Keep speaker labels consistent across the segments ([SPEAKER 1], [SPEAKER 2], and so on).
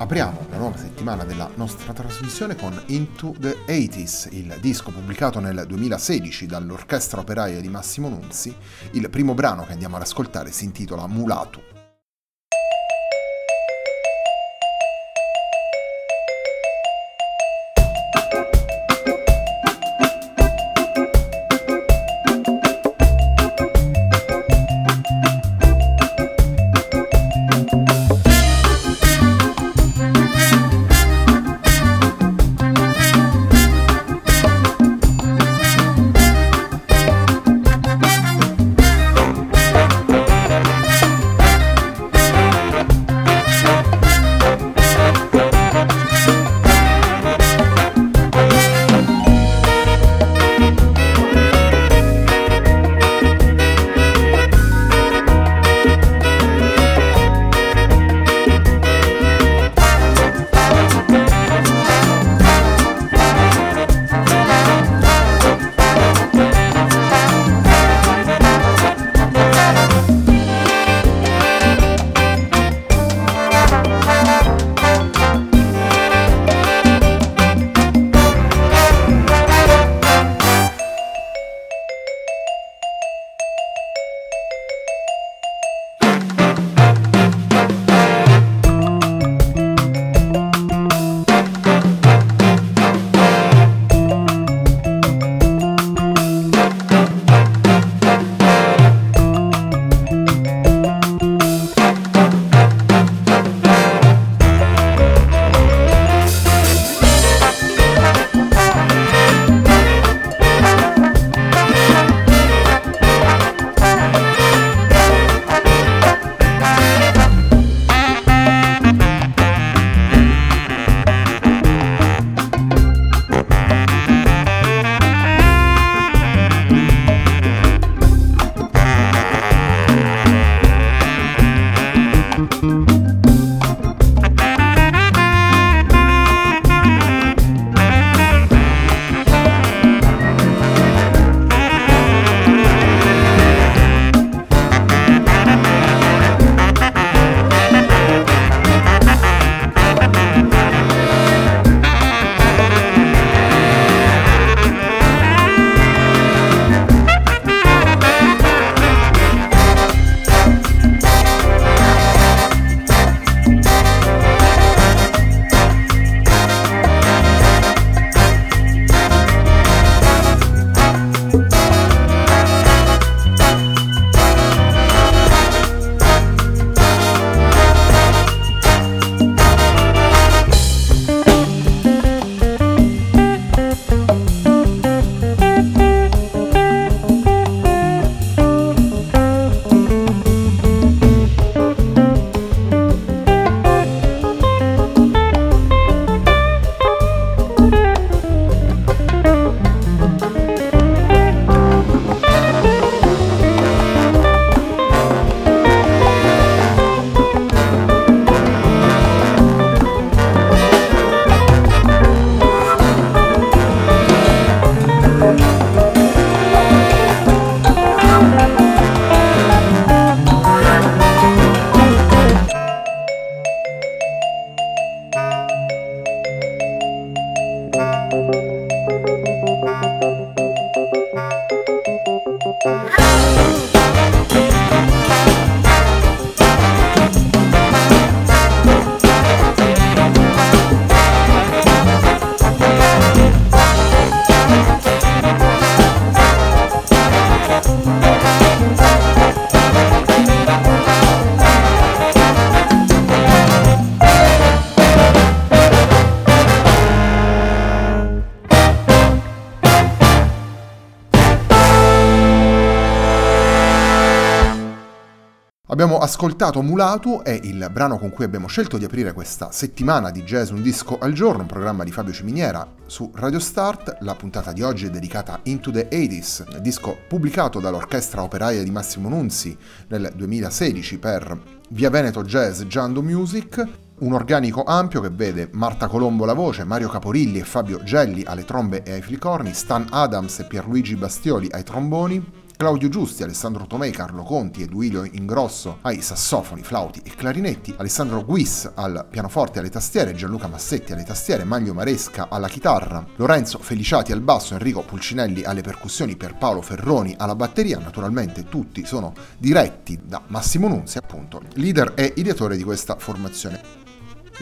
[SPEAKER 1] Apriamo la nuova settimana della nostra trasmissione con Into the 80s, il disco pubblicato nel 2016 dall'Orchestra Operaia di Massimo Nunzi. Il primo brano che andiamo ad ascoltare si intitola Mulatu. Oh. Ascoltato Mulatu, è il brano con cui abbiamo scelto di aprire questa settimana di Jazz Un Disco al Giorno, un programma di Fabio Ciminiera su Radio Start. La puntata di oggi è dedicata Into the 80s, disco pubblicato dall'orchestra operaia di Massimo Nunzi nel 2016 per Via Veneto Jazz Giando Music. Un organico ampio che vede Marta Colombo alla voce, Mario Caporilli e Fabio Gelli alle trombe e ai flicorni, Stan Adams e Pierluigi Bastioli ai tromboni, Claudio Giusti, Alessandro Tomei, Carlo Conti e Duilio Ingrosso ai sassofoni, flauti e clarinetti, Alessandro Guis al pianoforte e alle tastiere, Gianluca Massetti alle tastiere, Maglio Maresca alla chitarra, Lorenzo Feliciati al basso, Enrico Pulcinelli alle percussioni, per Paolo Ferroni alla batteria, naturalmente tutti sono diretti da Massimo Nunzi, appunto, leader e ideatore di questa formazione.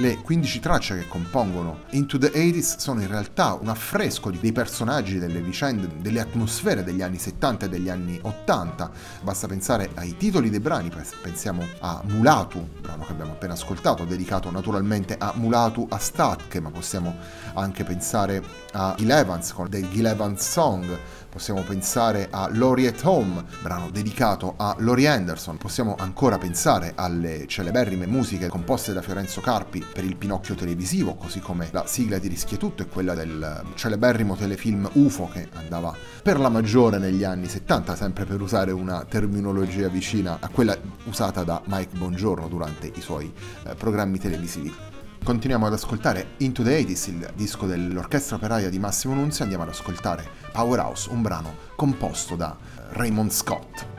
[SPEAKER 1] Le 15 tracce che compongono Into the 80s sono in realtà un affresco dei personaggi, delle vicende, delle atmosfere degli anni 70 e degli anni 80. Basta pensare ai titoli dei brani, pensiamo a Mulatu, brano che abbiamo appena ascoltato, dedicato naturalmente a Mulatu a Statke, ma possiamo anche pensare a Gil Evans con The Gil Evans Song, possiamo pensare a Laurie at Home, brano dedicato a Laurie Anderson, possiamo ancora pensare alle celeberrime musiche composte da Fiorenzo Carpi per il Pinocchio televisivo, così come la sigla di Rischietutto e quella del celeberrimo telefilm UFO che andava per la maggiore negli anni 70, sempre per usare una terminologia vicina a quella usata da Mike Bongiorno durante i suoi eh, programmi televisivi. Continuiamo ad ascoltare Into the 80s, il disco dell'orchestra operaia di Massimo Nunzio, andiamo ad ascoltare Powerhouse, un brano composto da Raymond Scott.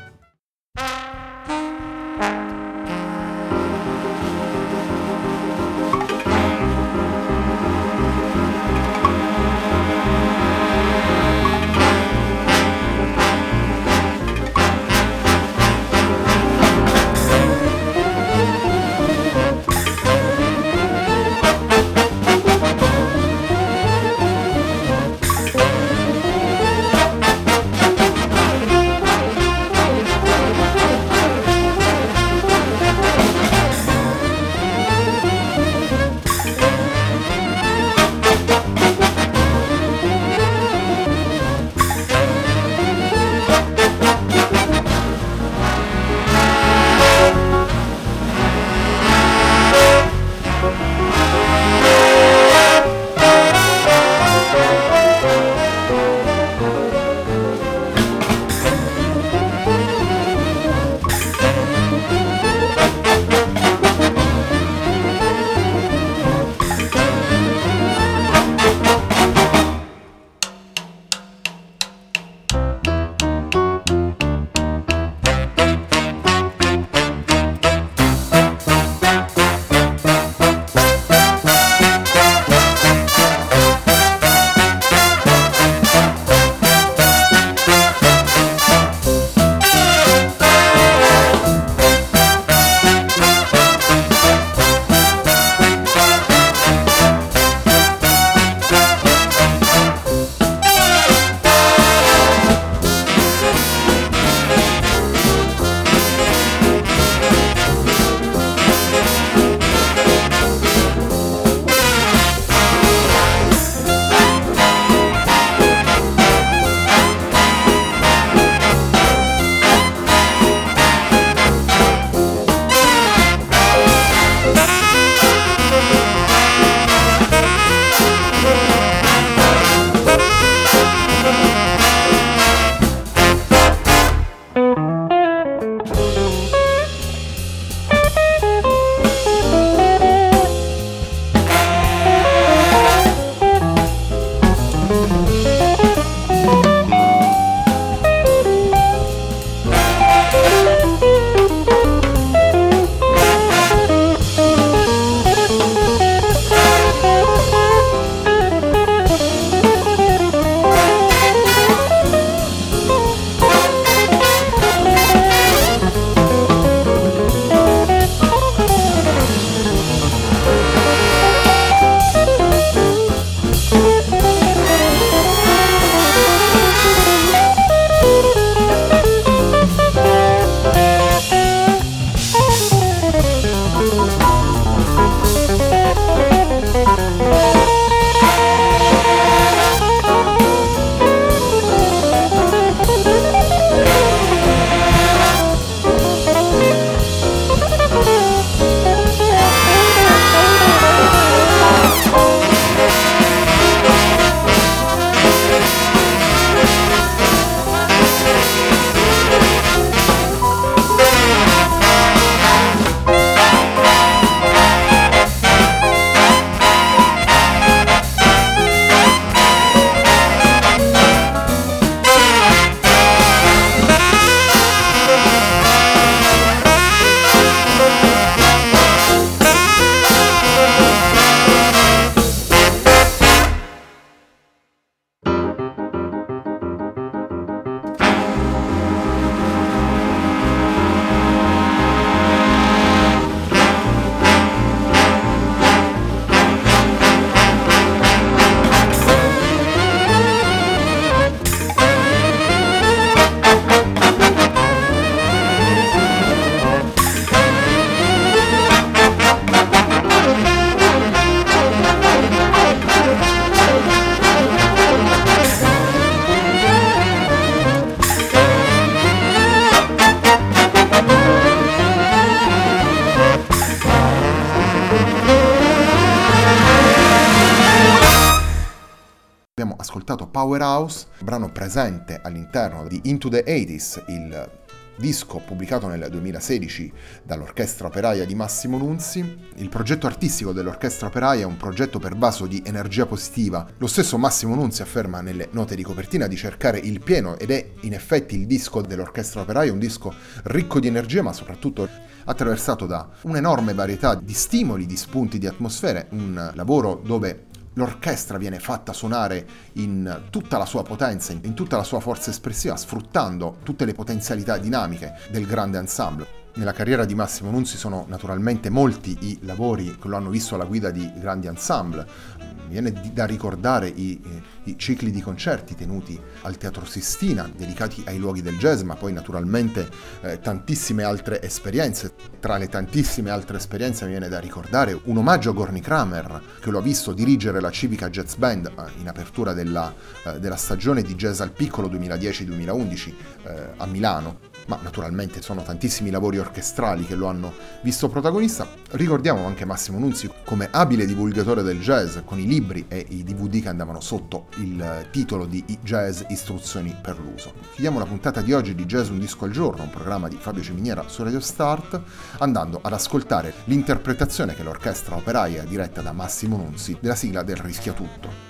[SPEAKER 1] Powerhouse, brano presente all'interno di Into the 80s, il disco pubblicato nel 2016 dall'Orchestra Operaia di Massimo Nunzi. Il progetto artistico dell'Orchestra Operaia è un progetto pervaso di energia positiva. Lo stesso Massimo Nunzi afferma nelle note di copertina di cercare il pieno ed è in effetti il disco dell'Orchestra Operaia un disco ricco di energia ma soprattutto attraversato da un'enorme varietà di stimoli, di spunti, di atmosfere, un lavoro dove l'orchestra viene fatta suonare in tutta la sua potenza, in tutta la sua forza espressiva, sfruttando tutte le potenzialità dinamiche del grande ensemble. Nella carriera di Massimo Nunzi sono naturalmente molti i lavori che lo hanno visto alla guida di grandi ensemble. Viene da ricordare i, i, cicli di concerti tenuti al Teatro Sistina, dedicati ai luoghi del jazz, ma poi naturalmente eh, tantissime altre esperienze. Tra le tantissime altre esperienze mi viene da ricordare un omaggio a Gorny Kramer, che lo ha visto dirigere la Civica Jazz Band eh, in apertura della, eh, della, stagione di Jazz al Piccolo 2010-2011 eh, a Milano ma naturalmente sono tantissimi lavori orchestrali che lo hanno visto protagonista. Ricordiamo anche Massimo Nunzi come abile divulgatore del jazz con i libri e i DVD che andavano sotto il titolo di Jazz Istruzioni per l'uso. Chiudiamo la puntata di oggi di Jazz Un Disco al Giorno, un programma di Fabio Ciminiera su Radio Start, andando ad ascoltare l'interpretazione che l'orchestra operaia diretta da Massimo Nunzi della sigla del Rischia Tutto.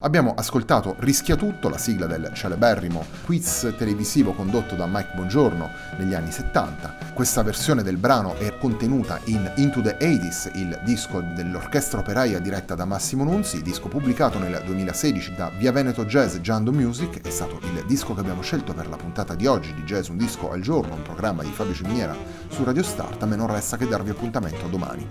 [SPEAKER 1] Abbiamo ascoltato Rischia tutto, la sigla del celeberrimo quiz televisivo condotto da Mike Bongiorno negli anni 70. Questa versione del brano è contenuta in Into the 80s, il disco dell'orchestra operaia diretta da Massimo Nunzi, disco pubblicato nel 2016 da Via Veneto Jazz Giando Music, è stato il disco che abbiamo scelto per la puntata di oggi di Jazz Un Disco al Giorno, un programma di Fabio Ciminiera su Radio Start, a me non resta che darvi appuntamento a domani.